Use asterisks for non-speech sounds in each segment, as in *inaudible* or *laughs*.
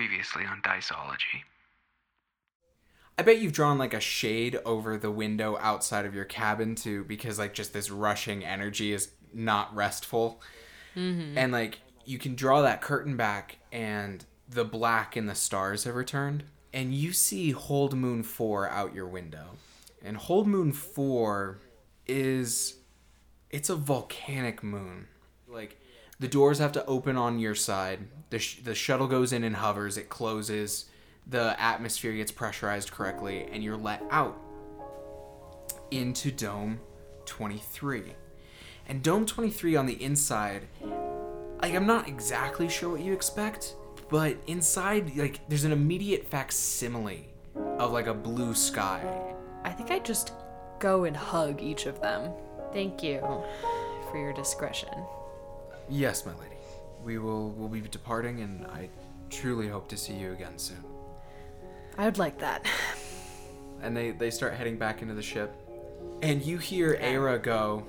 Previously on Diceology. I bet you've drawn like a shade over the window outside of your cabin too, because like just this rushing energy is not restful. Mm-hmm. And like you can draw that curtain back, and the black and the stars have returned, and you see Hold Moon 4 out your window. And Hold Moon 4 is. It's a volcanic moon. Like the doors have to open on your side. The, sh- the shuttle goes in and hovers, it closes, the atmosphere gets pressurized correctly, and you're let out into Dome 23. And Dome 23 on the inside, like, I'm not exactly sure what you expect, but inside, like, there's an immediate facsimile of, like, a blue sky. I think I just go and hug each of them. Thank you for your discretion. Yes, my lady. We will will be departing, and I truly hope to see you again soon. I would like that. and they they start heading back into the ship and you hear Aira go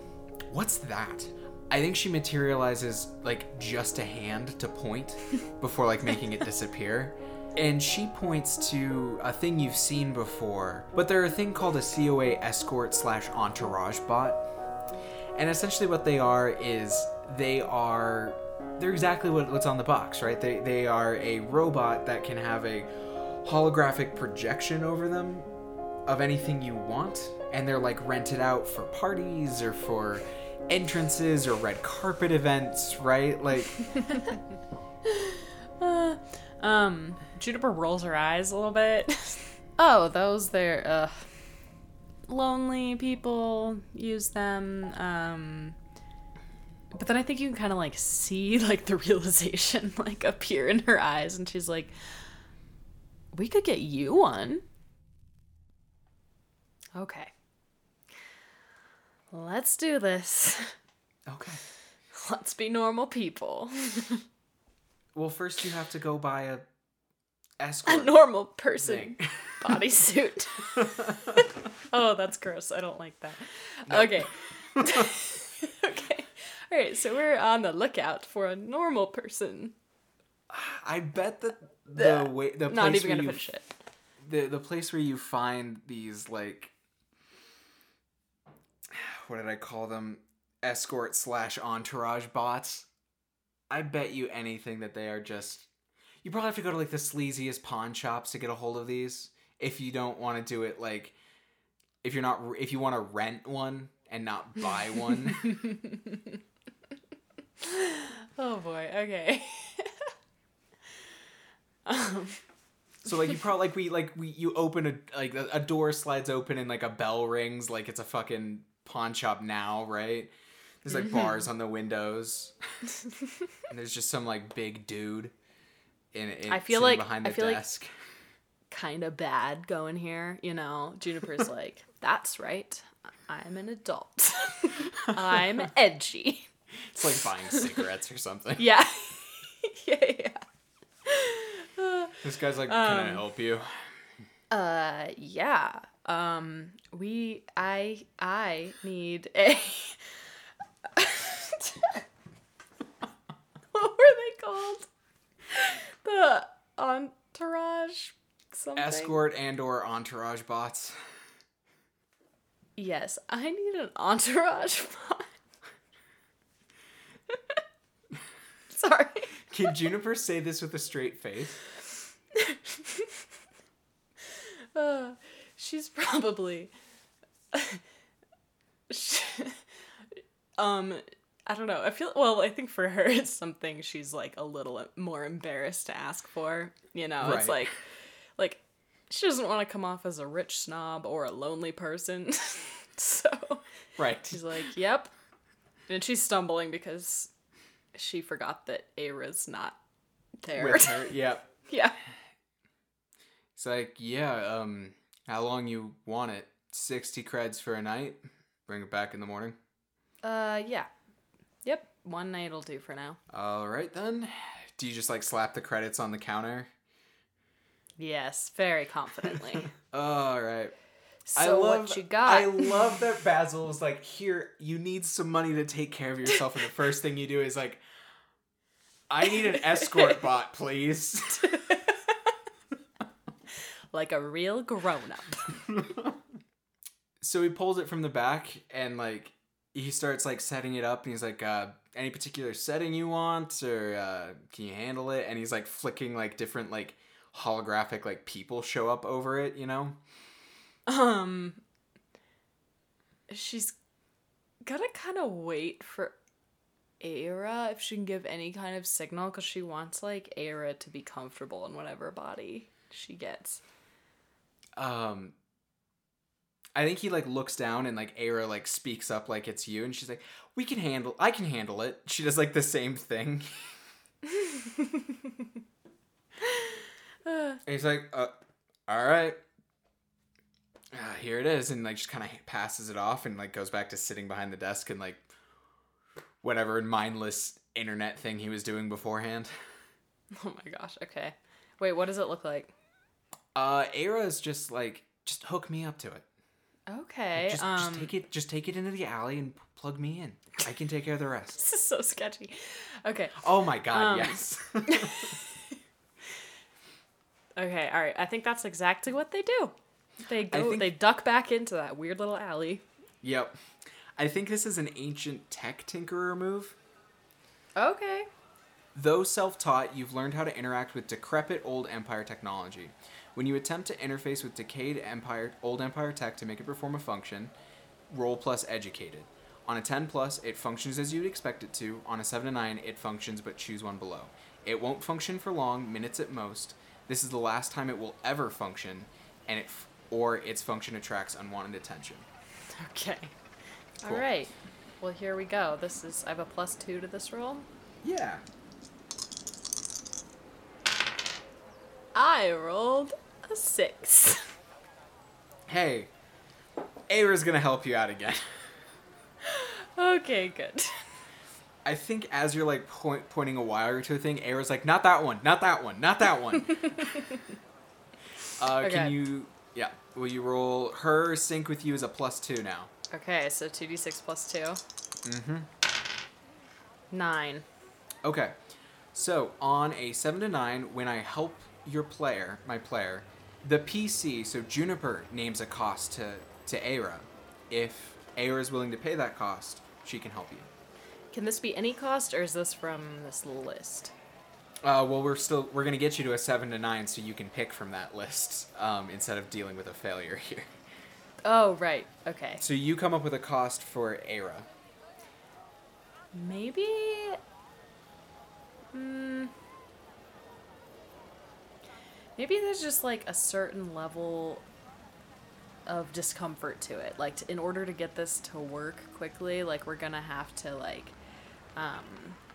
what's that i think she materializes like just a hand to point *laughs* before like making it disappear and she points to a thing you've seen before but they're a thing called a coa escort slash entourage bot and essentially what they are is they are they're exactly what, what's on the box right they, they are a robot that can have a holographic projection over them of anything you want and they're like rented out for parties or for entrances or red carpet events right like *laughs* Um, Juniper rolls her eyes a little bit. *laughs* oh, those they're uh lonely people use them. Um but then I think you can kind of like see *laughs* like the realization *laughs* like appear in her eyes and she's like we could get you one. Okay. Let's do this. okay *laughs* Let's be normal people. well first you have to go buy a escort. A normal person thing. bodysuit. oh, that's gross. I don't like that. Okay. okay. All right, so we're on the lookout for a normal person. i bet that the Ugh. way the Not place even where gonna you finish it. the the place where you find these like what did I call them escort slash entourage bots. I bet you anything that they are just. You probably have to go to like the sleaziest pawn shops to get a hold of these. If you don't want to do it like, if you're not, if you want to rent one and not buy one. *laughs* Oh boy. Okay. *laughs* um, So like you probably like we like we you open a like a, a door slides open and like a bell rings like it's a fucking pawn shop now, right? There's like bars on the windows, and there's just some like big dude in, in I feel like- behind I the feel like- desk. kind of bad going here, you know. Juniper's *laughs* like, "That's right. I'm an adult. *laughs* I'm edgy." It's like buying cigarettes or something. *laughs* *laughs* Yeah. yeah, yeah. Uh, This guy's like, "Can I Um, help you?" Uh yeah. Um we I I need a *laughs* What were they called? The entourage something. Escort and or entourage bots. Yes, I need an entourage bot. Sorry. Can Juniper say this with a straight face? *laughs* Uh, she's probably *laughs* um I don't know. I feel well, I think for her *laughs* it's something she's like a little more embarrassed to ask for, you know. It's like like she doesn't want to come off as a rich snob or a lonely person. so Right. she's like, "Yep." And she's stumbling because she forgot that Aira's not there. With her, *laughs* yep. yeah. It's like, yeah, um, how long you want it? 60 creds for a night? Bring it back in the morning. Uh yeah. Yep, one night will do for now. All right then. Do you just like slap the credits on the counter? Yes, very confidently. *laughs* All right. So what you got? I love that *laughs* Basil was like, "Here, you need some money to take care of yourself," and the first thing you do is like, "I need an escort *laughs* bot, please." *laughs* like a real grown up. so he pulls it from the back and like he starts like setting it up and he's like uh any particular setting you want or uh can you handle it and he's like flicking like different like holographic like people show up over it you know Um, she's gotta kind of wait for Aira if she can give any kind of signal because she wants like Aira to be comfortable in whatever body she gets. um I think he like looks down and like Aira like speaks up like it's you and she's like we can handle I can handle it. She does like the same thing. *laughs* *laughs* And he's like uh all right uh, here it is and like just kind of passes it off and like goes back to sitting behind the desk and like whatever mindless internet thing he was doing beforehand *laughs* Oh my gosh. Okay. Wait, what does it look like? uh Aira is just like just hook me up to it Okay. just, um, just take it just take it into the alley and plug me in i can take care of the rest *laughs* this is so sketchy. Okay. oh my god Um, yes *laughs* Okay. All right. I think that's exactly what they do. They go. think- They duck back into that weird little alley. yep i think this is an ancient tech tinkerer move Okay. Though self taught, you've learned how to interact with decrepit old Empire technology. When you attempt to interface with decayed Empire, old Empire tech to make it perform a function, roll plus educated. On a 10 plus, it functions as you'd expect it to. On a 7 to 9, it functions but choose one below. It won't function for long, minutes at most. This is the last time it will ever function, and it f- or its function attracts unwanted attention. Okay. Cool. All right. Well, here we go. This is. I have a plus two to this roll. Yeah. I rolled a six. *laughs* Hey, Aira's gonna help you out again. okay, good. I think as you're like point, pointing a wire to a thing, Aira's like, not that one, not that one, not that one. *laughs* uh, Okay. Can you, yeah, will you roll her sync with you as a plus two now? Okay, so two d six plus two. Mm-hmm. Nine. Okay, so on a seven to nine, when I help your player, my player, the PC, so Juniper names a cost to to Aira. If Aira is willing to pay that cost, she can help you. Can this be any cost, or is this from this list? Uh, well, we're still we're gonna get you to a seven to nine, so you can pick from that list um, instead of dealing with a failure *laughs* here. Oh, right. Okay. So you come up with a cost for Era. Maybe. Hmm. Maybe there's just like a certain level of discomfort to it. Like, t- in order to get this to work quickly, like we're gonna have to like, um,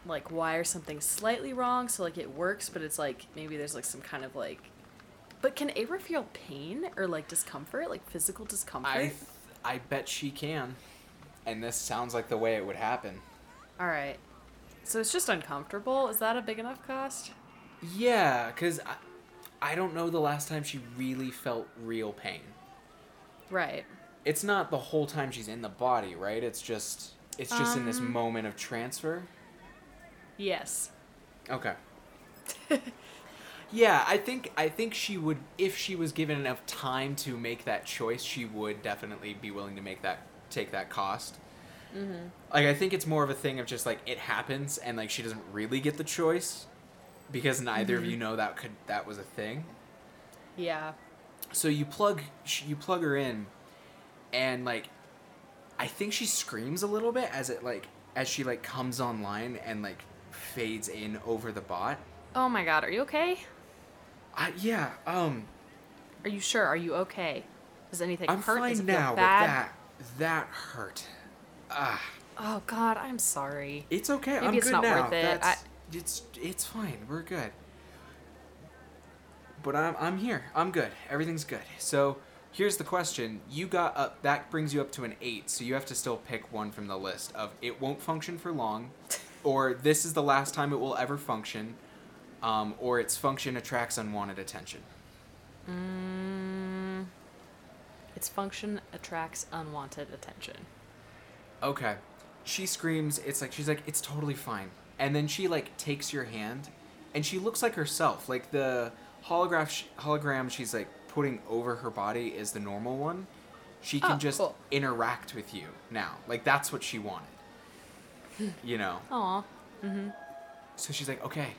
like wire something slightly wrong so like it works, but it's like maybe there's like some kind of like. But can Ava feel pain or like discomfort, like physical discomfort? I th- I bet she can, and this sounds like the way it would happen. All right. So it's just uncomfortable. Is that a big enough cost? Yeah, cause I, I don't know the last time she really felt real pain. Right. It's not the whole time she's in the body, right? It's just it's just in this Um, moment of transfer. Yes. Okay. *laughs* yeah, I think I think she would if she was given enough time to make that choice, she would definitely be willing to make that take that cost. Mm-hmm. Like I think it's more of a thing of just like it happens and like she doesn't really get the choice because neither of you know that could that was a thing. Yeah. So you plug you plug her in, and like, I think she screams a little bit as it like as she like comes online and like fades in over the bot. Oh my god, are you okay? I yeah um Are you sure? Are you okay? Does anything I'm hurt? Fine now, but that that hurt. Ah, Oh god, I'm sorry. it's okay. Maybe I'm it's good not now. worth it. That's, It's it's fine. We're good. But I'm I'm here. I'm good. Everything's good. So here's the question: You got up. That brings you up to an eight. So you have to still pick one from the list of it won't function for long, *laughs* or this is the last time it will ever function, um, or its function attracts unwanted attention. Mm, its function attracts unwanted attention. Okay. She screams. It's like she's like it's totally fine, and then she like takes your hand, and she looks like herself. Like the holograph sh- hologram she's like putting over her body is the normal one, she can Oh, just cool. interact with you now. Like that's what she wanted. *laughs* you know. Aw. Mm-hmm. So she's like, "Okay,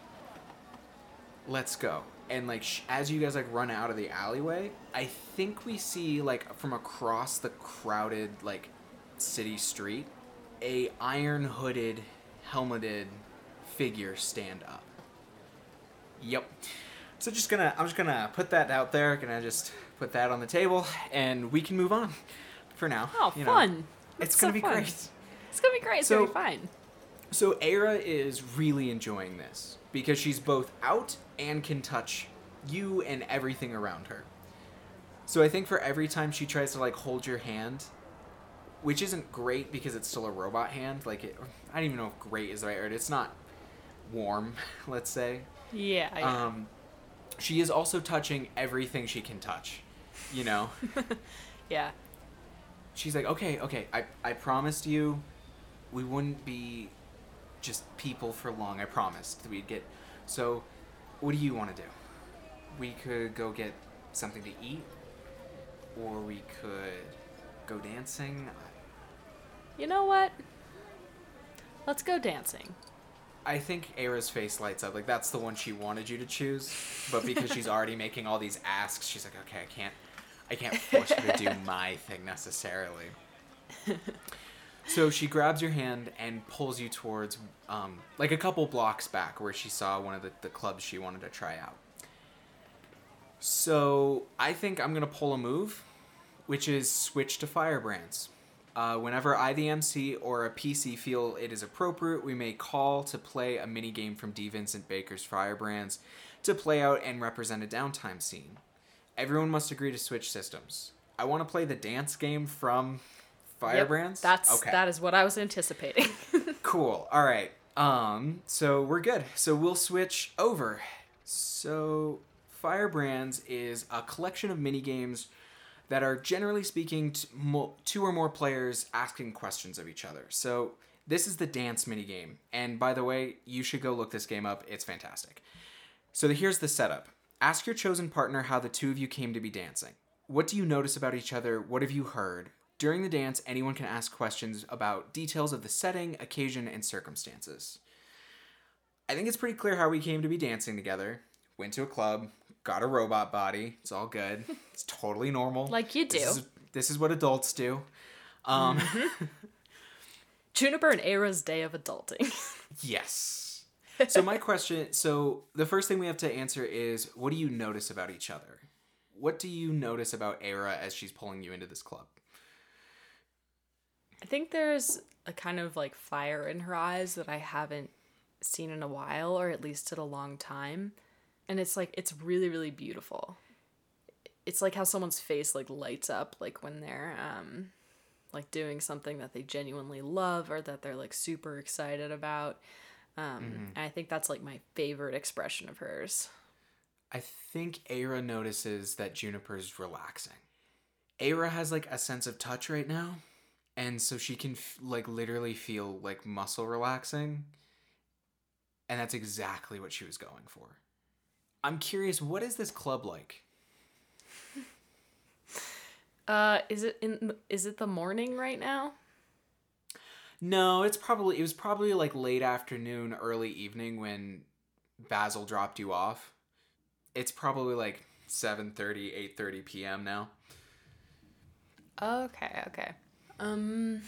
let's go." And like sh- as you guys like run out of the alleyway, I think we see like from across the crowded like city street, a iron hooded, helmeted figure stand up. Yep. So just gonna I'm just gonna put that out there, gonna just put that on the table and we can move on for now. Oh, you know. fun. It's That's gonna so be fun. great. It's gonna be great. It's So- gonna be fine. So Era is really enjoying this because she's both out and can touch you and everything around her. So I think for every time she tries to like hold your hand, which isn't great because it's still a robot hand, like it, I don't even know if great is the right word. It's not warm, *laughs* let's say. Yeah. yeah. Um, she is also touching everything she can touch. You know, *laughs* yeah. she's like, okay, okay, I I promised you, we wouldn't be just people for long. I promised that we'd get. So, what do you want to do? We could go get something to eat, or we could go dancing. You know what? Let's go dancing. I think Era's face lights up. Like that's the one she wanted you to choose, but because she's already *laughs* making all these asks, she's like, okay, I can't, I can't force you to do *laughs* my thing necessarily. So she grabs your hand and pulls you towards, um, like a couple blocks back where she saw one of the, the clubs she wanted to try out. So I think I'm gonna pull a move, which is switch to firebrands. Uh, whenever I, the MC, or a PC feel it is appropriate, we may call to play a minigame from D. Vincent Baker's Firebrands to play out and represent a downtime scene. Everyone must agree to switch systems. I want to play the dance game from Yep, Firebrands. That's okay. that is what I was anticipating. *laughs* Cool. All right. Um. So we're good. So we'll switch over. So Firebrands is a collection of mini games that are generally speaking t- mo- two or more players asking questions of each other. So this is the dance mini game, and by the way, you should go look this game up. It's fantastic. So here's the setup. Ask your chosen partner how the two of you came to be dancing. What do you notice about each other? What have you heard? During the dance, anyone can ask questions about details of the setting, occasion, and circumstances. I think it's pretty clear how we came to be dancing together. Went to a club, got a robot body. It's all good. *laughs* It's totally normal. Like you This do. is, this is what adults do. Um, *laughs* Juniper and Era's day of adulting. *laughs* yes. So my question, so the first thing we have to answer is what do you notice about each other? What do you notice about Era as she's pulling you into this club? I think there's a kind of like fire in her eyes that I haven't seen in a while, or at least in a long time. And it's like, it's really, really beautiful. It's like how someone's face like lights up, like when they're um, like doing something that they genuinely love or that they're like super excited about. Um, And I think that's like my favorite expression of hers. I think Aira notices that Juniper's relaxing. Aira has like a sense of touch right now, and so she can f- like literally feel like muscle relaxing. And that's exactly what she was going for. I'm curious, what is this club like? *laughs* Uh, is it in? Is it the morning right now? No, it's probably it was probably like late afternoon, early evening when Basil dropped you off. It's probably like 7:30, 8:30 p.m. now. Okay, okay. Um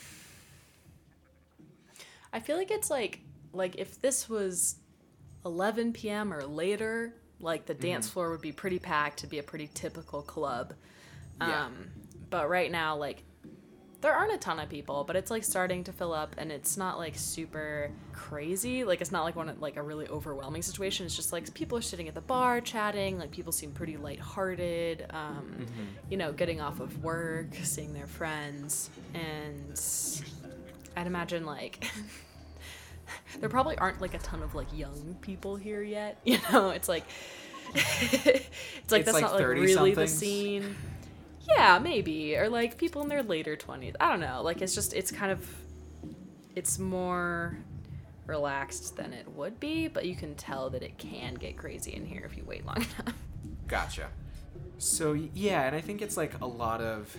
I feel like it's like like if this was 11 p.m. or later, like the dance floor would be pretty packed to be a pretty typical club. Yeah. Um but right now like there aren't a ton of people, but it's like starting to fill up and it's not like super crazy. Like it's not like one of- like a really overwhelming situation. It's just like people are sitting at the bar chatting, like people seem pretty lighthearted, um, you know, getting off of work, seeing their friends, and I'd imagine like *laughs* there probably aren't like a ton of like young people here yet. *laughs* You know, it's like *laughs* it's like It's that's like not like 30 really the scene. Yeah, maybe. Or like people in their later 20s. I don't know. Like it's just it's kind of it's more relaxed than it would be, but you can tell that it can get crazy in here if you wait long *laughs* enough. Gotcha. So yeah, and I think it's like a lot of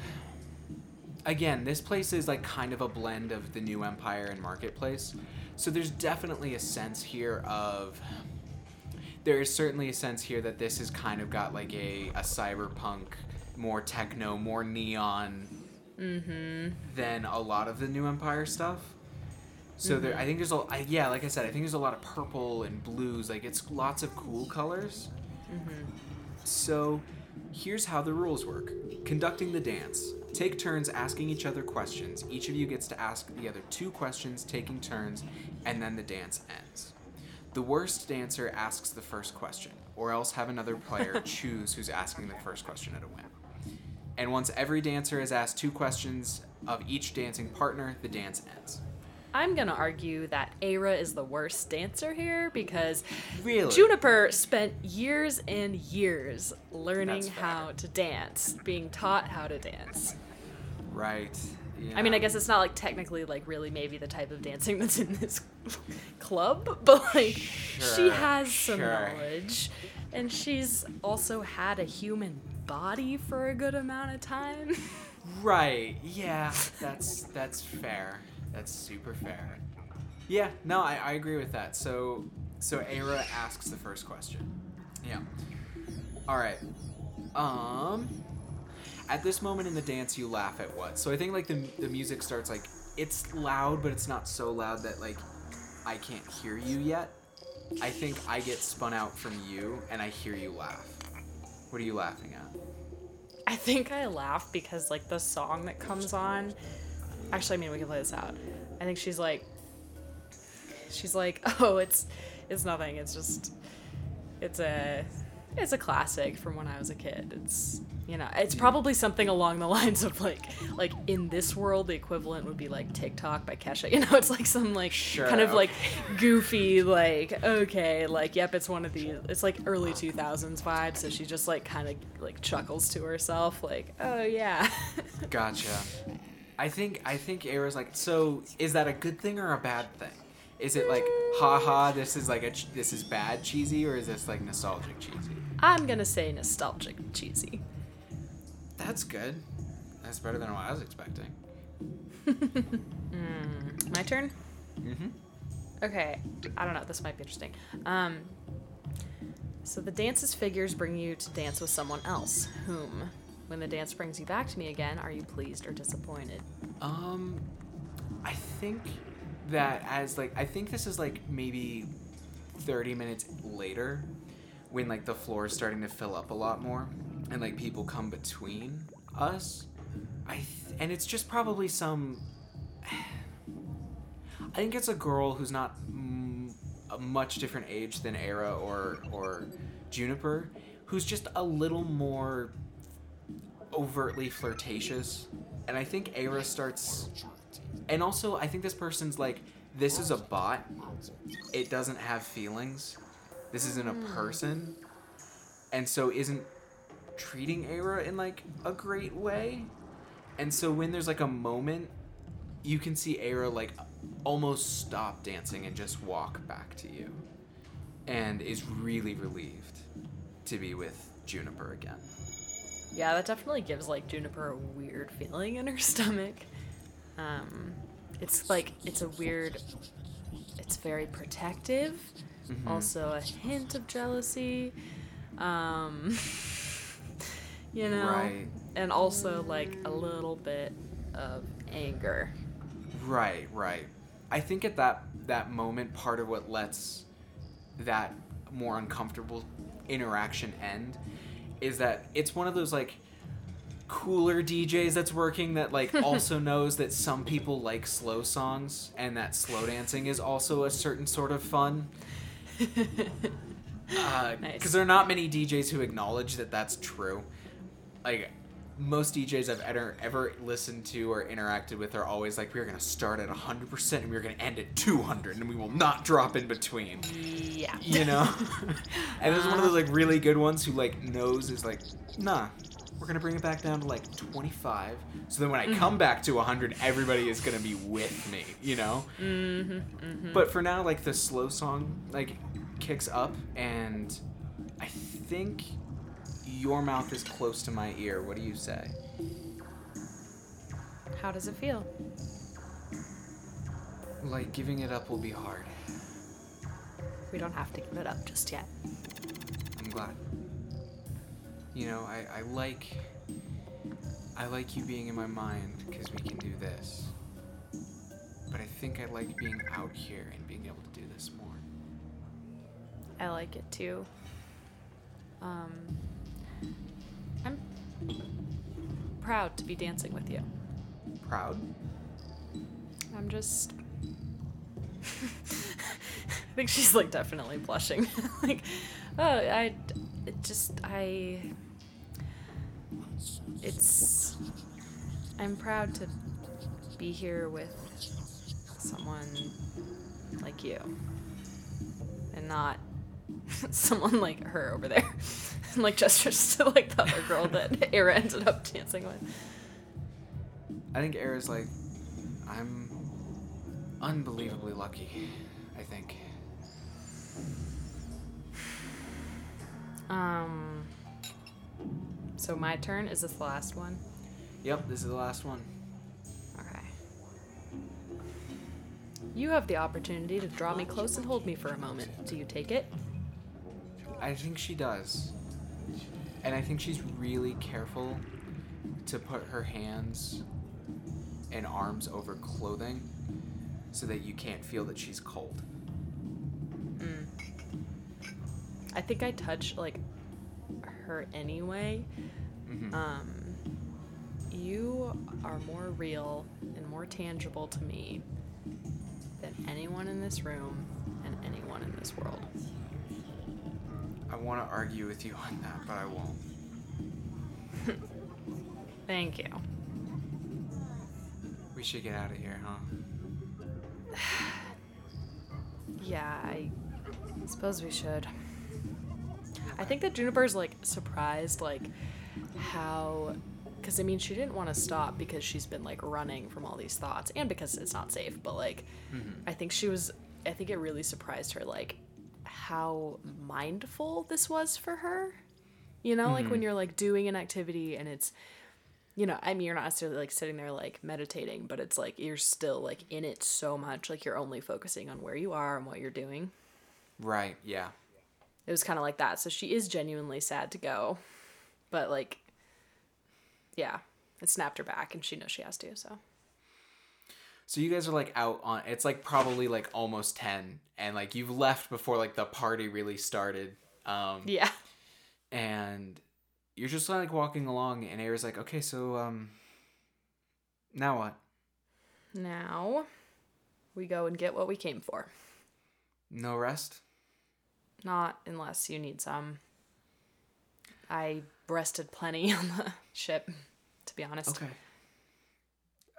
again, this place is like kind of a blend of the new empire and marketplace. So there's definitely a sense here of there is certainly a sense here that this has kind of got like a, a cyberpunk, more techno, more neon mm-hmm. than a lot of the new empire stuff. So there, mm-hmm. I think there's a, I, yeah, like I said, I think there's a lot of purple and blues. Like it's lots of cool colors. Mm-hmm. So, here's how the rules work conducting the dance. Take turns asking each other questions. Each of you gets to ask the other two questions, taking turns, and then the dance ends. The worst dancer asks the first question, or else have another player *laughs* choose who's asking the first question at a win. And once every dancer is asked two questions of each dancing partner, the dance ends. I'm gonna argue that Aira is the worst dancer here because Really? Juniper spent years and years learning how to dance, being taught how to dance. Right. Yeah. I mean, I guess it's not like technically like really maybe the type of dancing that's in this *laughs* club, but like she has some sure. knowledge, and she's also had a human body for a good amount of time. Right. Yeah. That's that's fair. That's super fair. Yeah. No, I, I agree with that. So so Aira asks the first question. Yeah. All right. Um. At this moment in the dance, you laugh at what? So I think like the the music starts like it's loud, but it's not so loud that like I can't hear you yet. I think I get spun out from you, and I hear you laugh. What are you laughing at? I think I laugh because like the song that comes on. Actually, I mean we can play this out. I think she's like, she's like, *laughs* oh, it's, it's nothing. It's just, it's a, it's a classic from when I was a kid. It's you know, it's probably something along the *laughs* lines of like, like in this world, the equivalent would be like TikTok by Kesha. *laughs* You know, it's like some like Sure, kind of like *laughs* goofy, like okay, like yep, it's one of these. It's like early two thousands vibe. So she just like kind of like chuckles to herself, like oh yeah. Gotcha. I think I think Aira's like. So is that a good thing or a bad thing? Is it like, haha, this is like a ch- this is bad cheesy, or is this like nostalgic cheesy? I'm gonna say nostalgic cheesy. That's good. That's better than what I was expecting. *laughs* My turn. Mm-hmm. Okay, I don't know. This might be interesting. Um, so the dance's figures bring you to dance with someone else. Whom? When the dance brings you back to me again, are you pleased or disappointed? Um, I think that as like I think this is like maybe thirty minutes later, when like the floor is starting to fill up a lot more, and like people come between us. I th- and it's just probably some. *sighs* I think it's a girl who's not mm, a much different age than Era or or Juniper, who's just a little more overtly flirtatious. And I think Era starts. And also, I think this person's like, this is a bot. It doesn't have feelings. This isn't a hmm. person. And so isn't treating Era in like a great way. And so when there's like a moment, you can see Era like almost stop dancing and just walk back to you. And is really relieved to be with Juniper again. Yeah, that definitely gives like Juniper a weird feeling in her *laughs* stomach. Um, it's like it's a weird. It's very protective. Also a hint of jealousy. Um, *laughs* you know, Right. and also like a little bit of anger. Right, right. I think at that that moment, part of what lets that more uncomfortable interaction end is that it's one of those like cooler DJs that's working that like *laughs* also knows that some people like slow songs and that slow dancing is also a certain sort of fun. Because *laughs* uh, Nice. there are not many DJs who acknowledge that that's true. Like most DJs I've ever ever listened to or interacted with are always like, we're gonna start at 100% and we're gonna end at 200 and we will not drop in between. Yeah. You know? *laughs* and there's one of those like really good ones who like knows is like, nah, we're gonna bring it back down to like 25. So then when I come back to 100, everybody is gonna be with me, you know? Mm-hmm, But for now, like the slow song like kicks up, and I think your mouth is close to my ear. What do you say? How does it feel? Like giving it up will be hard. We don't have to give it up just yet. I'm glad. You know, I, I like I like you being in my mind because we can do this. But I think I like being out here and being able to do this more. I like it too. Um, I'm proud to be dancing with you. Proud? I'm just. *laughs* I think she's like definitely blushing. *laughs* like, oh, I. It just. I. It's. I'm proud to be here with someone like you. And not *laughs* someone like her over there. and *laughs* like gestures *laughs* to like the other girl that Era ended up dancing with. I think Era's like I'm unbelievably lucky, I think. Um. So my turn. Is this the last one? Yep, this is the last one. Okay. You have the opportunity to draw me close and hold me for a moment. Do you take it? I think she does. And I think she's really careful to put her hands and arms over clothing so that you can't feel that she's cold. Hmm. I think I touch like her anyway. Mhm. Um, you are more real and more tangible to me than anyone in this room and anyone in this world. I want to argue with you on that, but I won't. *laughs* Thank you. We should get out of here, huh? *sighs* Yeah, I suppose we should. I think that Juniper's like surprised, like how, because I mean, she didn't want to stop because she's been like running from all these thoughts and because it's not safe. But like, mm-hmm. I think she was, I think it really surprised her, like how mindful this was for her. You know, like when mm-hmm. you're like doing an activity and it's, you know, I mean, you're not necessarily like sitting there like meditating, but it's like you're still like in it so much, like you're only focusing on where you are and what you're doing. Right, yeah. It was kind of like that. So she is genuinely sad to go, but like, yeah, it snapped her back, and she knows she has to. So So you guys are like out on it's like probably like almost 10 and like you've left before like the party really started. Um yeah, and you're just like walking along and Air's like, "Okay, so um now what? now we go and get what we came for. No rest?" Not unless you need some. I rested plenty *laughs* on the ship, to be honest. Okay.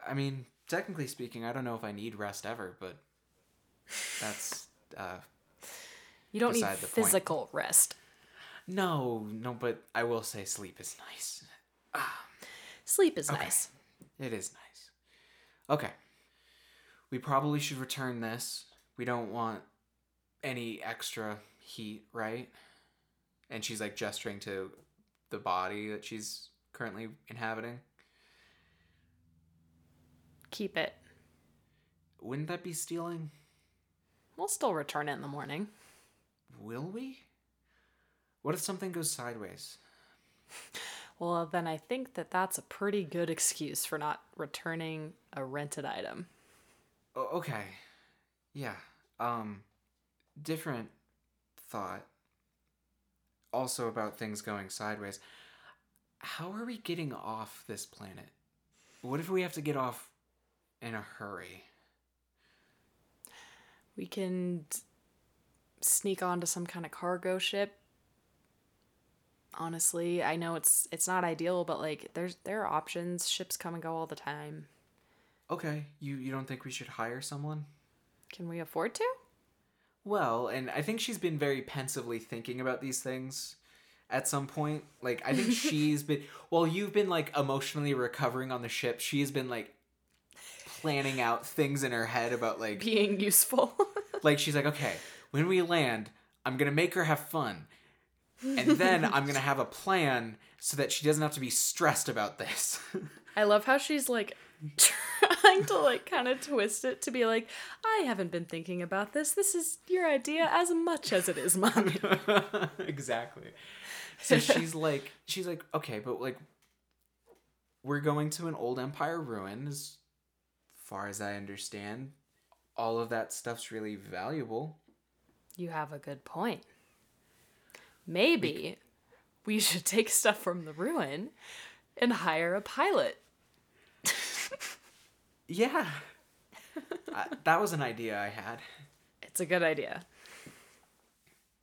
I mean, technically speaking, I don't know if I need rest ever, but that's uh You don't need the point. physical rest. no, no, but I will say sleep is nice. Sleep is Okay. nice. It is nice. Okay. We probably should return this. We don't want any extra heat, right? And she's like gesturing to the body that she's currently inhabiting. Keep it. Wouldn't that be stealing? We'll still return it in the morning. Will we? What if something goes sideways? Well, then I think that that's a pretty good excuse for not returning a rented item. Okay. Yeah. Um different thought also about things going sideways. How are we getting off this planet? What if we have to get off in a hurry? We can sneak onto some kind of cargo ship. Honestly, I know it's it's not ideal, but like there's there are options. Ships come and go all the time. Okay, you you don't think we should hire someone? Can we afford to? Well, and I think she's been very pensively thinking about these things at some point. Like I think *laughs* she's been well, you've been like emotionally recovering on the ship. She's been like planning out things in her head about like Being useful. *laughs* like she's like, "Okay, when we land, I'm to make her have fun." And then I'm gonna have a plan so that she doesn't have to be stressed about this. *laughs* I love how she's like trying to like kind of twist it to be like, I haven't been thinking about this. This is your idea as much as it is mine. *laughs* exactly. So she's like, she's like, okay, but like, we're going to an old empire ruin, as far as I understand. All of that stuff's really valuable. You have a good point. Maybe we should take stuff from the ruin and hire a pilot. *laughs* Yeah. *laughs* I, that was an idea I had. It's a good idea.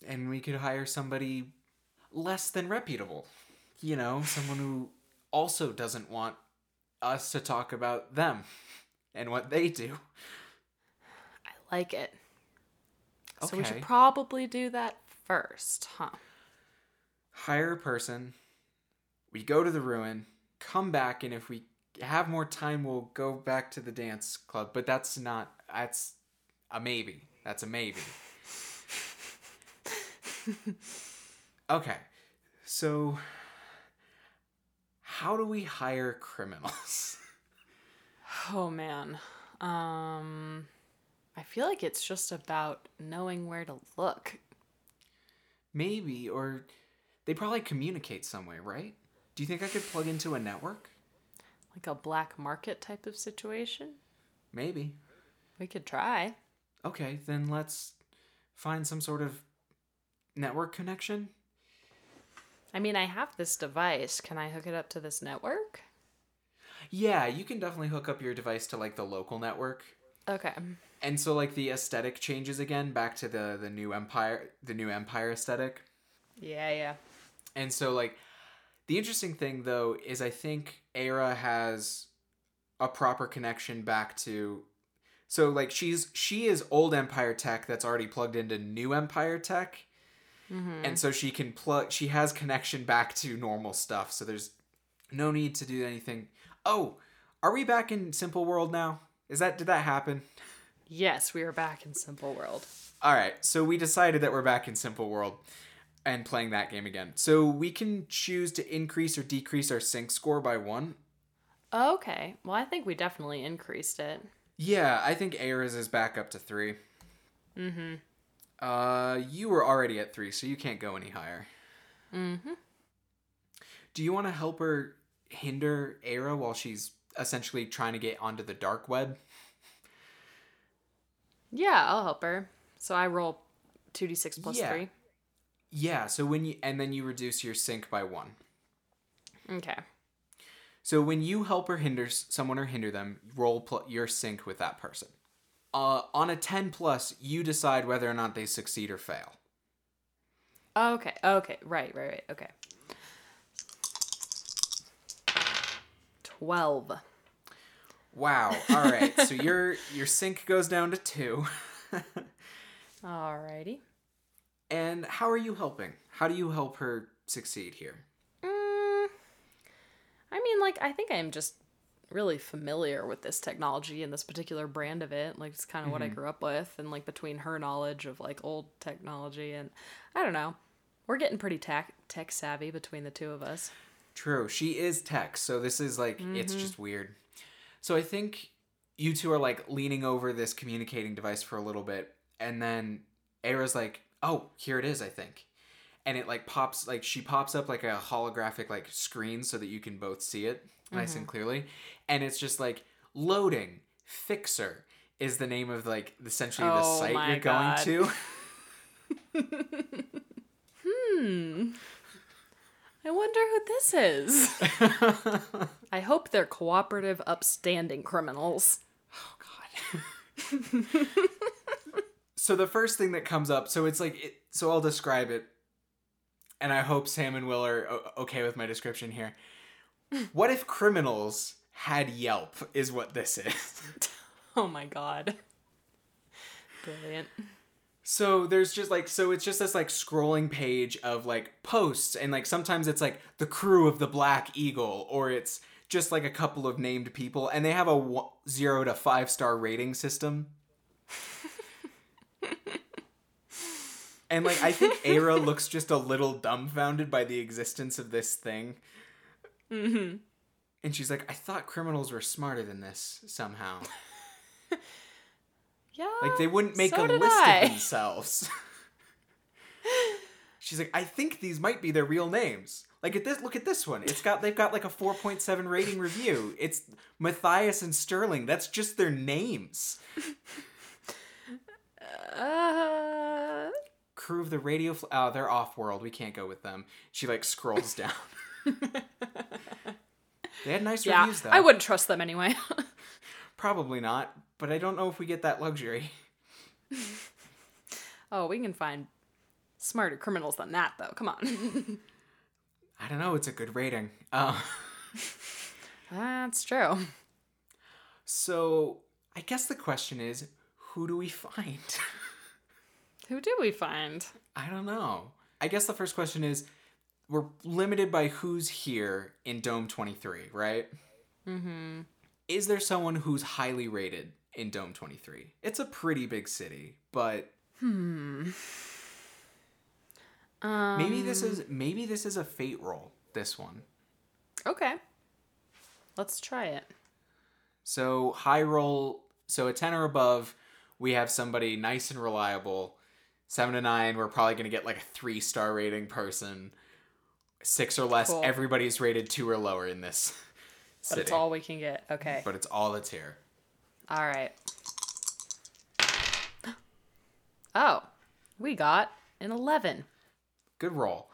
And we could hire somebody less than reputable. You know, someone who also doesn't want us to talk about them and what they do. I like it. So we should probably do that first, huh? hire a person, we go to the ruin, come back, and if we have more time, we'll go back to the dance club. But that's not, that's a maybe. That's a maybe. okay, so how do we hire criminals? Oh man. Um I feel like it's just about knowing where to look. maybe, or they probably communicate some way, right? Do you think I could plug into a network? Like a black market type of situation. Maybe. We could try. Okay, then let's find some sort of network connection. I mean, I have this device. Can I hook it up to this network? Yeah, you can definitely hook up your device to like the local network. Okay. And so like the aesthetic changes again back to the the new empire the new empire aesthetic. Yeah, yeah. And so like the interesting thing though is I think Era has a proper connection back to so like she's she is old empire tech that's already plugged into new empire tech. Mm-hmm. And so she can plug she has connection back to normal stuff. So there's no need to do anything. Oh, are we back in Simple World now? Is that did that happen? Yes, we are back in Simple World. All right, so we decided that we're back in Simple World and playing that game again. So we can choose to increase or decrease our sync score by one. Okay. Well, I think we definitely increased it. Yeah, I think Ares is back up to three. Mm-hmm. Uh, you were already at three, so you can't go any higher. Mm-hmm. Do you want to help her hinder Era while she's essentially trying to get onto the dark web? Yeah, I'll help her. So I roll 2d6 plus Yeah. 3. Yeah. So when you and then you reduce your sync by one. Okay. So when you help or hinder someone or hinder them, roll pl- your sync with that person. Uh, on a 10 plus, you decide whether or not they succeed or fail. Okay. Okay. Right, right, right. Okay. 12. Wow. All right. so *laughs* your your sync goes down to 2. *laughs* Alrighty. And how are you helping? How do you help her succeed here? Mm, I mean, like, I think I'm just really familiar with this technology and this particular brand of it. Like, it's kind of what I grew up with. And, like, between her knowledge of, like, old technology and I don't know, we're getting pretty tech, tech savvy between the two of us. True. She is tech, so this is like it's Mm-hmm. just weird. So I think you two are like leaning over this communicating device for a little bit, and then Era's like, "Oh, here it is, I think." And it like pops like she pops up like a holographic like screen so that you can both see it nice Mm-hmm. and clearly. And it's just like loading fixer is the name of like essentially the Oh site you're going to. *laughs* hmm. I wonder who this is. *laughs* I hope they're cooperative, upstanding criminals. Oh, God. *laughs* so the first thing that comes up, so it's like, it, so I'll describe it, and I hope Sam and Will are okay with my description here. *laughs* What if criminals had Yelp? Is what this is. Oh my god. Brilliant. So there's just like so it's just this like scrolling page of like posts and like sometimes it's like the crew of the Black Eagle or it's just like a couple of named people and they have a 0 to 5 star rating system. And like I think Era looks just a little dumbfounded by the existence of this thing. Mm-hmm. And she's like, I thought criminals were smarter than this somehow. *laughs* Yeah. Like they wouldn't make so a list I. of themselves. *laughs* she's like, I think these might be their real names. Like at this look at this one. It's got they've got like a 4.7 rating review. It's Matthias and Sterling. That's just their names. *laughs* Uh, Crew of the radio fl- oh, they're off world. We can't go with them. She like scrolls down. *laughs* they had nice yeah. reviews though. I wouldn't trust them anyway. *laughs* Probably not, but I don't know if we get that luxury. *laughs* oh, we can find smarter criminals than that, though. Come on. I don't know. It's a good rating. Uh, That's true. so I guess the question is, who do we find? *laughs* Who do we find? I don't know. I guess the first question is, we're limited by who's here in Dome 23, right? Mm-hmm. Is there someone who's highly rated in Dome 23? It's a pretty big city, but Um, maybe this is maybe this is a fate roll. This one. okay. Let's try it. So high roll. So a ten or above, we have somebody nice and reliable. Seven to nine, we're probably gonna get like a three star rating person. Six or less, Cool. everybody's rated two or lower in this But city. it's all we can get. Okay. but it's all that's here. All right. *gasps* Oh, we got an 11. Good roll.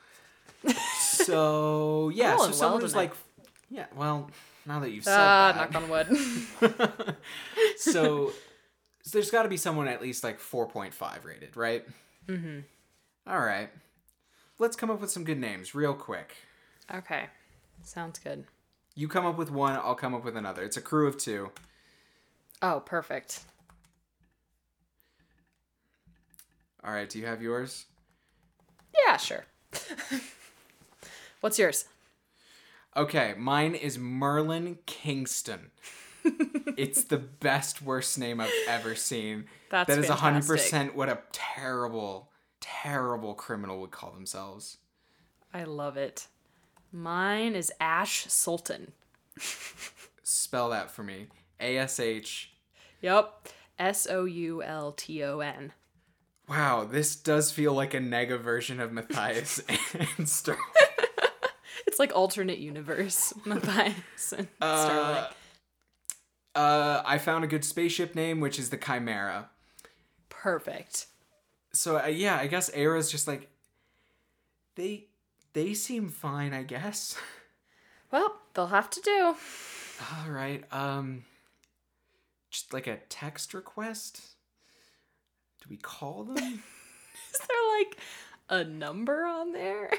*laughs* so yeah, so someone well who's like, yeah. Well, now that you've said Ah, that, knock on wood. *laughs* so, *laughs* so there's got to be someone at least like 4.5 rated, right? Mm-hmm. All right. Let's come up with some good names real quick. okay. Sounds good. You come up with one, I'll come up with another. It's a crew of two. Oh, perfect. All right, do you have yours? Yeah, sure. *laughs* What's yours? Okay, mine is Merlin Kingston. *laughs* it's the best worst name I've ever seen. *laughs* That's that is hundred percent what a terrible, terrible criminal would call themselves. I love it. Mine is Ash Soulton. Spell that for me. A S H. Yep. S O U L T O N. Wow, this does feel like a nega version of Matthias *laughs* and Sterling. *laughs* It's like alternate universe. Matthias and uh, Sterling. Uh, I found a good spaceship name, which is the Chimera. Perfect. So uh, yeah, I guess Era's just like they they seem fine, I guess. *laughs* Well, they'll have to do. All right. Um just like a text request? Do we call them? *laughs* Is there like a number on there?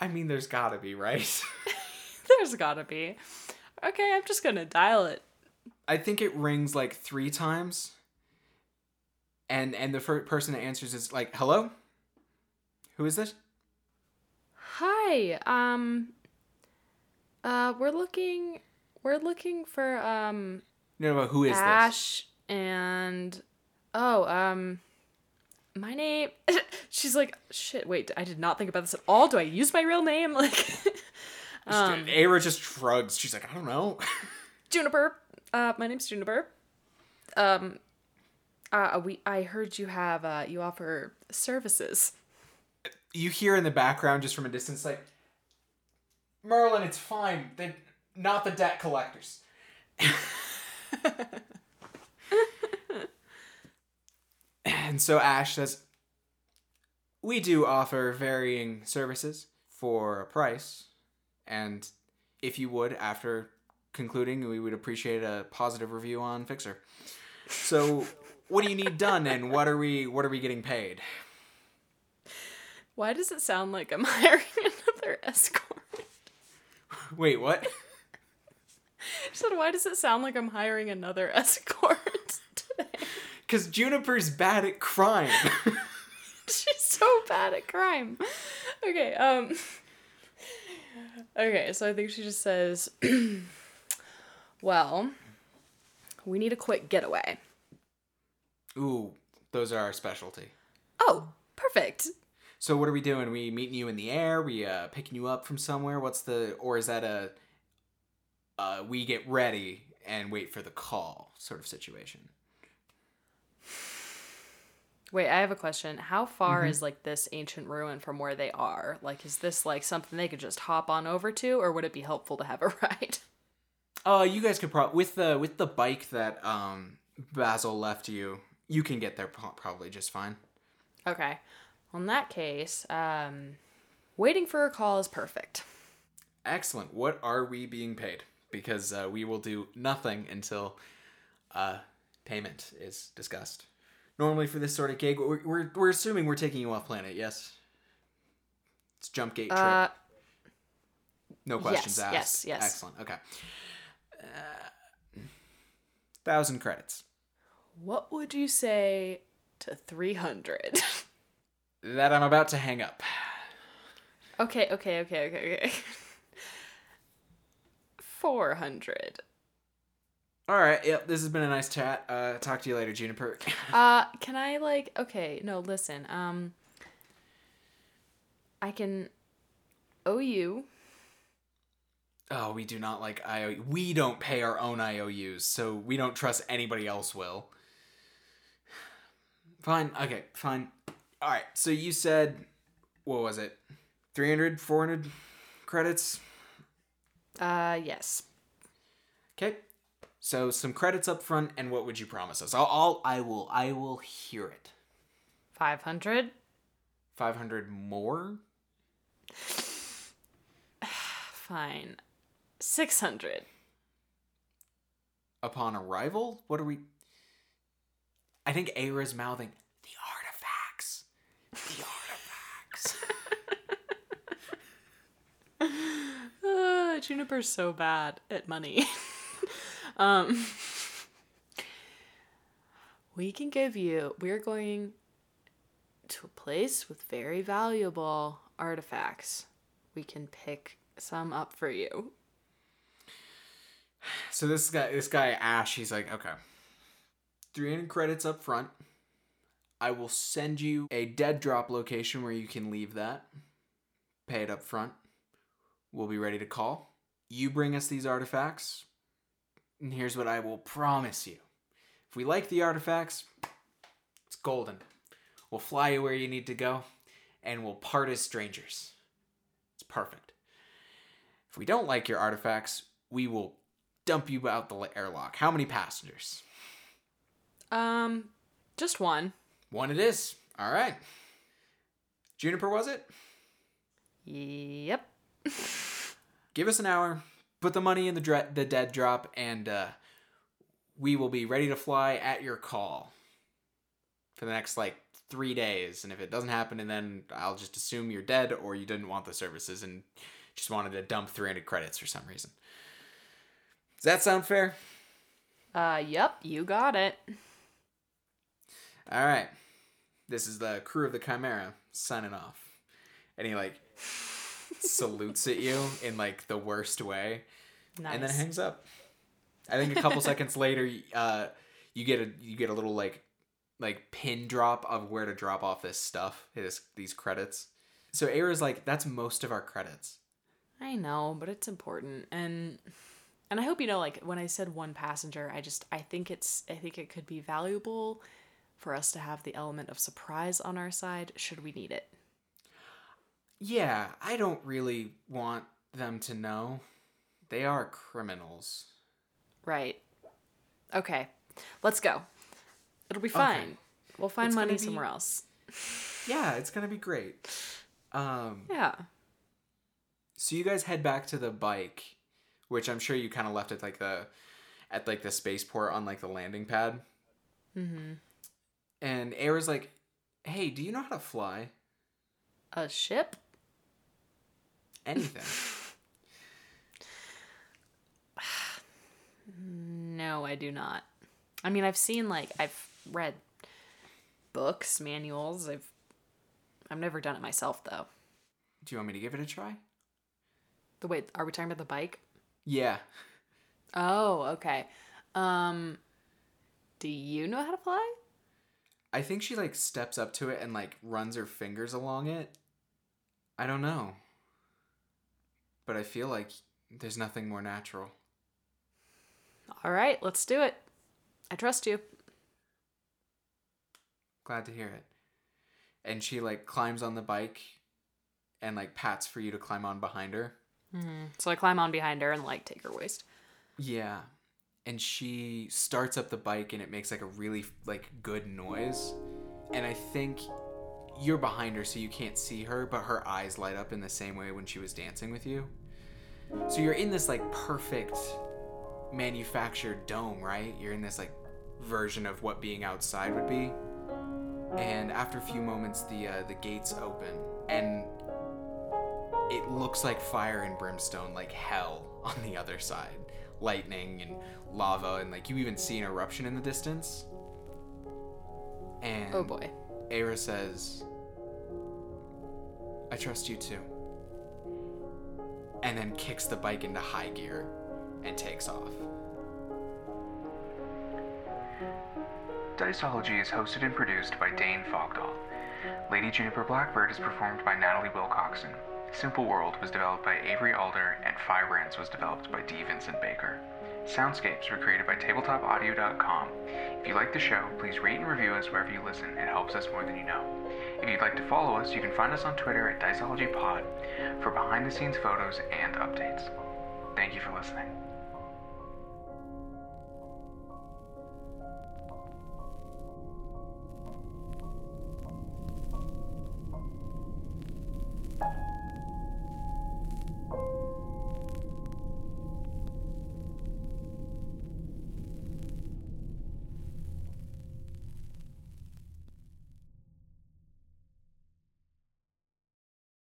I mean, there's got to be, right? *laughs* There's gotta be. Okay, I'm just gonna dial it. I think it rings like 3 times. And and the first person that answers is like, "Hello? Who is this?" Hi. Um. Uh, we're looking. We're looking for um No, no, who is this? Ash and oh um. My name. *laughs* She's like, shit. Wait, I did not think about this at all. Do I use my real name? *laughs* Like, um, Era just shrugs. She's like, "I don't know." *laughs* Juniper. Uh, my name's Juniper. Um, uh, we. I heard you have. Uh, you offer services. you hear in the background just from a distance like merlin it's fine they not the debt collectors *laughs* and so ash says we do offer varying services for a price and if you would after concluding we would appreciate a positive review on fixer so what do you need done and what are we what are we getting paid Why does it sound like I'm *laughs* hiring another escort? wait what *laughs* said, why does it sound like I'm hiring another escort today? Because Juniper's bad at crime. *laughs* She's so bad at crime. Okay, um. Okay, so I think she just says, *clears throat* well, we need a quick getaway. Ooh, those are our specialty. Oh, perfect. So what are we doing? We meeting you in the air? We uh picking you up from somewhere? What's the or is that a uh we get ready and wait for the call sort of situation? Wait, I have a question. How far is like this ancient ruin from where they are? Like, is this like something they could just hop on over to, or would it be helpful to have a *laughs* ride? Uh you guys could probably with the with the bike that um Basil left you, you can get there pro- probably just fine. Okay. Well, in that case, um, waiting for a call is perfect. Excellent. What are we being paid? Because uh, we will do nothing until uh, payment is discussed. Normally, for this sort of gig, we're, we're, we're assuming we're taking you off planet, yes? It's jump gate trip. Uh, no questions yes, asked. yes, yes. Excellent. Okay. Uh, thousand credits. what would you say to 300? That I'm about to hang up. okay, okay, okay, okay, okay. *laughs* 400. All right. Yep. This has been a nice chat. Uh, talk to you later, Juniper. *laughs* Uh, can I like okay, no, listen. Um I can owe you Oh, we do not like IOU. We don't pay our own IOUs, so we don't trust anybody else will. *sighs* Fine. Okay, fine. All right. So you said what was it? 300, 400 credits? uh yes. Okay. So some credits up front and what would you promise us? I'll, I'll I will I will hear it. 500? 500 more? *sighs* Fine. 600. upon arrival? What are we I think Aira's mouthing the artifacts. The *laughs* artifacts. Uh, Juniper's so bad at money. *laughs* um, we can give you. We're going to a place with very valuable artifacts. We can pick some up for you. So this guy, this guy Ash, he's like, okay, three hundred credits up front. I will send you a dead drop location where you can leave that. Pay it up front. We'll be ready to call. You bring us these artifacts, and here's what I will promise you: if we like the artifacts, it's golden. We'll fly you where you need to go, and we'll part as strangers. It's perfect. If we don't like your artifacts, we will dump you out the airlock. How many passengers? Um, just one. One it is. All right. Juniper, was it? Yep. *laughs* Give us an hour. Put the money in the dre- the dead drop, and uh, we will be ready to fly at your call for the next like three days. And if it doesn't happen, and then I'll just assume you're dead or you didn't want the services and just wanted to dump 300 credits for some reason. Does that sound fair? Uh, yep. You got it. All right. This is the crew of the Chimera signing off. And he like salutes at you in like the worst way Nice. and then hangs up. I think a couple *laughs* seconds later uh you get a you get a little like like pin drop of where to drop off this stuff, this these credits. So Aira's like that's most of our credits. I know, but it's important and and I hope you know like when I said one passenger, I just I think it's I think it could be valuable for us to have the element of surprise on our side should we need it. Yeah, I don't really want them to know. They are criminals. Right. Okay. Let's go. It'll be fine. We'll find It's money be- somewhere else. Yeah, it's gonna be great. Um, Yeah. so you guys head back to the bike, which I'm sure you kind of left at like the, at like the spaceport on like the landing pad. Mm-hmm. And Aira's like, "Hey, do you know how to fly? A ship? Anything?" *laughs* No, I do not. I mean, I've seen like I've read books, manuals. I've I've never done it myself though. do you want me to give it a try? The wait, are we talking about the bike? Yeah. Oh, okay. Um do you know how to fly? I think she like steps up to it and like runs her fingers along it. I don't know. But I feel like there's nothing more natural. All right, let's do it. I trust you. Glad to hear it. And she like climbs on the bike and like pats for you to climb on behind her. So I climb on behind her and like take her waist. Yeah. And she starts up the bike and it makes like a really like good noise. And I think you're behind her so you can't see her, but her eyes light up in the same way when she was dancing with you. So you're in this like perfect manufactured dome, right? You're in this like version of what being outside would be. And after a few moments the uh, the gates open and it looks like fire and brimstone, like hell *laughs* on the other side. Lightning and lava, and like you even see an eruption in the distance. And Oh boy. Aira says, I trust you too. And then kicks the bike into high gear and takes off. Diceology is hosted and produced by Dane Fogdahl. Lady Juniper Blackbird is performed by Natalie Wilcoxon. Simple World was developed by Avery Alder, and Firebrands was developed by D. Vincent Baker. Soundscapes were created by TabletopAudio.com. If you like the show, please rate and review us wherever you listen. It helps us more than you know. If you'd like to follow us, you can find us on Twitter at DiceologyPod for behind the scenes photos and updates. Thank you for listening.